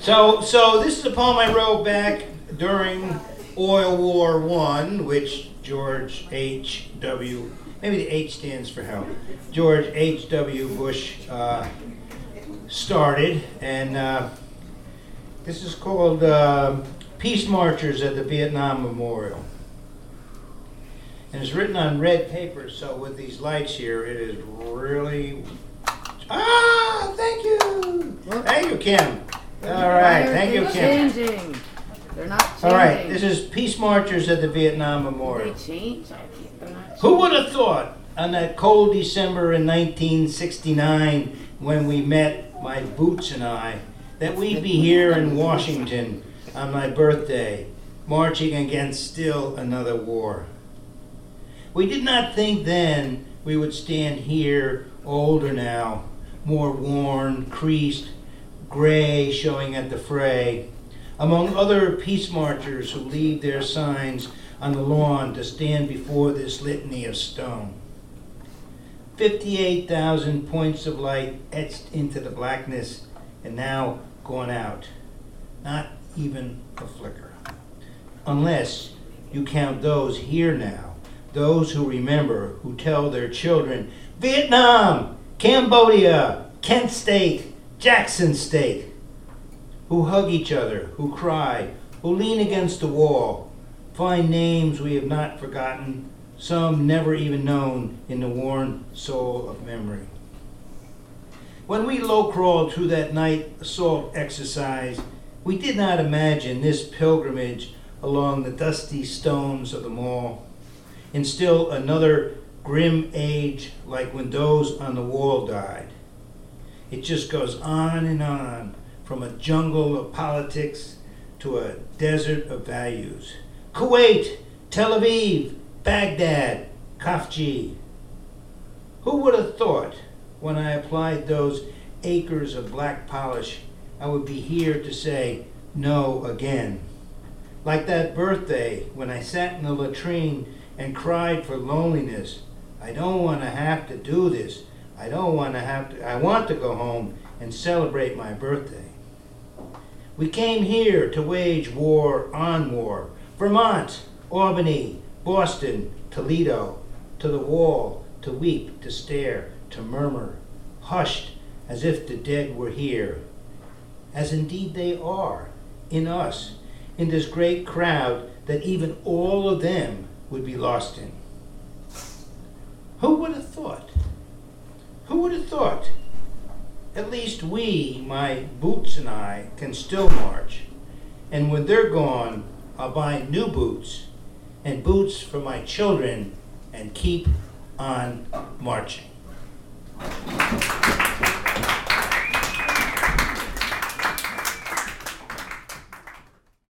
So, so this is a poem I wrote back during Oil War One, which George H. W. Maybe the H stands for hell. George H. W. Bush uh, started, and uh, this is called uh, "Peace Marchers at the Vietnam Memorial." And it's written on red paper, so with these lights here, it is really. Ah, thank you, thank you, Kim. All right, thank you, Kim. Changing. They're not changing. All right, this is Peace Marchers at the Vietnam They Memorial. change. They're not Who would have thought on that cold December in 1969 when we met, my boots and I, that we'd be here in Washington on my birthday, marching against still another war? We did not think then we would stand here, older now, more worn, creased, gray showing at the fray, among other peace marchers who leave their signs on the lawn to stand before this litany of stone. 58,000 points of light etched into the blackness and now gone out. Not even a flicker. Unless you count those here now, those who remember, who tell their children, Vietnam, Cambodia, Kent State, Jackson State, who hug each other, who cry, who lean against the wall, find names we have not forgotten, some never even known in the worn soul of memory. When we low crawled through that night assault exercise, we did not imagine this pilgrimage along the dusty stones of the mall. In still another grim age, like when those on the wall died. It just goes on and on, from a jungle of politics to a desert of values. Kuwait, Tel Aviv, Baghdad, Khafji. Who would have thought when I applied those acres of black polish, I would be here to say no again? Like that birthday when I sat in the latrine and cried for loneliness. I don't want to have to do this. I don't want to have to, I want to go home and celebrate my birthday. We came here to wage war on war. Vermont, Albany, Boston, Toledo, to the wall, to weep, to stare, to murmur, hushed as if the dead were here, as indeed they are, in us, in this great crowd that even all of them would be lost in. Who would have thought? Who would have thought? At least we, my boots and I, can still march. And when they're gone, I'll buy new boots and boots for my children and keep on marching.